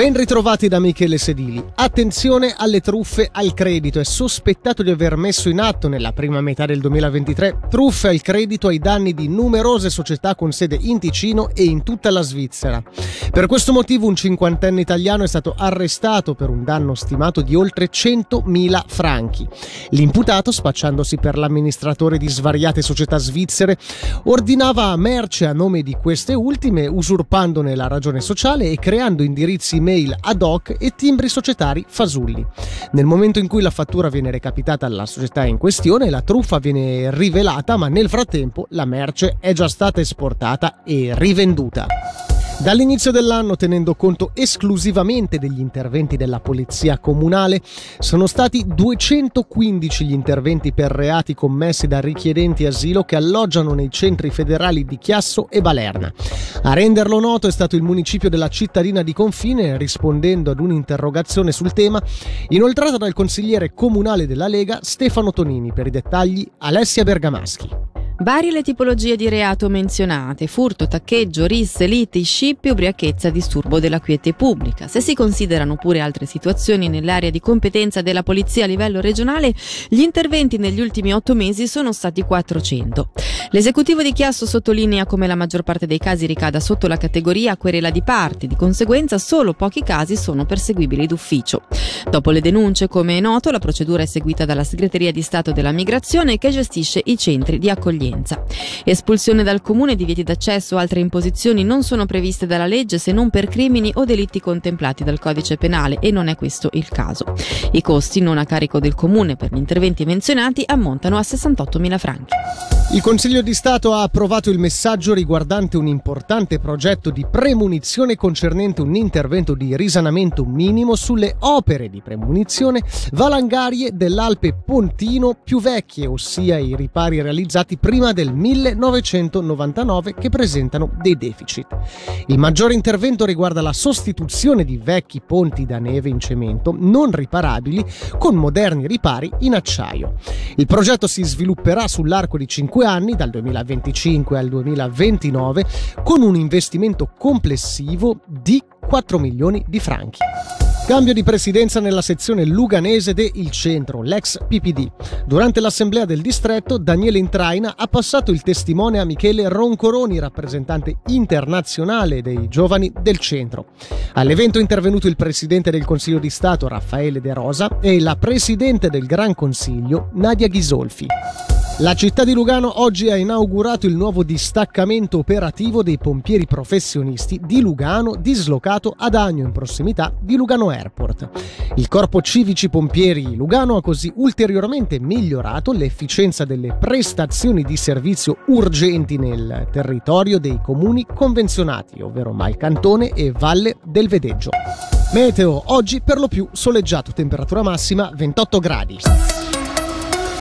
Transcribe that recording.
Ben ritrovati da Michele Sedili. Attenzione alle truffe al credito. È sospettato di aver messo in atto nella prima metà del 2023 truffe al credito ai danni di numerose società con sede in Ticino e in tutta la Svizzera. Per questo motivo un cinquantenne italiano è stato arrestato per un danno stimato di oltre 100.000 franchi. L'imputato, spacciandosi per l'amministratore di svariate società svizzere, ordinava merce a nome di queste ultime, usurpandone la ragione sociale e creando indirizzi mail mail ad hoc e timbri societari fasulli. Nel momento in cui la fattura viene recapitata alla società in questione, la truffa viene rivelata, ma nel frattempo la merce è già stata esportata e rivenduta. Dall'inizio dell'anno, tenendo conto esclusivamente degli interventi della Polizia Comunale, sono stati 215 gli interventi per reati commessi da richiedenti asilo che alloggiano nei centri federali di Chiasso e Balerna. A renderlo noto è stato il municipio della cittadina di Confine, rispondendo ad un'interrogazione sul tema, inoltrata dal consigliere comunale della Lega Stefano Tonini. Per i dettagli, Alessia Bergamaschi. Varie le tipologie di reato menzionate, furto, taccheggio, risse, liti, scippi, ubriachezza, disturbo della quiete pubblica. Se si considerano pure altre situazioni nell'area di competenza della polizia a livello regionale, gli interventi negli ultimi otto mesi sono stati 400. L'esecutivo di Chiasso sottolinea come la maggior parte dei casi ricada sotto la categoria querela di parte, di conseguenza solo pochi casi sono perseguibili d'ufficio. Dopo le denunce, come è noto, la procedura è seguita dalla Segreteria di Stato della Migrazione che gestisce i centri di accoglienza accoglienza. Espulsione dal comune, divieti d'accesso o altre imposizioni non sono previste dalla legge se non per crimini o delitti contemplati dal codice penale e non è questo il caso. I costi non a carico del comune per gli interventi menzionati ammontano a 68.000 franchi. Il Consiglio di Stato ha approvato il messaggio riguardante un importante progetto di premunizione concernente un intervento di risanamento minimo sulle opere di premunizione valangarie dell'Alpe Pontino più vecchie, ossia i ripari realizzati prima del 1999 che presentano dei deficit. Il maggiore intervento riguarda la sostituzione di vecchi ponti da neve in cemento non riparabili con moderni ripari in acciaio. Il progetto si svilupperà sull'arco di 5 5 anni, dal 2025 al 2029, con un investimento complessivo di 4 milioni di franchi. Cambio di presidenza nella sezione luganese de Il Centro, l'ex PPD. Durante l'assemblea del distretto, Daniele Intraina ha passato il testimone a Michele Roncoroni, rappresentante internazionale dei giovani del centro. All'evento è intervenuto il presidente del Consiglio di Stato, Raffaele De Rosa, e la presidente del Gran Consiglio, Nadia Ghisolfi. La città di Lugano oggi ha inaugurato il nuovo distaccamento operativo dei pompieri professionisti di Lugano dislocato ad Agno in prossimità di Lugano Airport. Il corpo civici pompieri Lugano ha così ulteriormente migliorato l'efficienza delle prestazioni di servizio urgenti nel territorio dei comuni convenzionati, ovvero Malcantone e Valle del Vedeggio. Meteo oggi per lo più soleggiato, temperatura massima 28 gradi.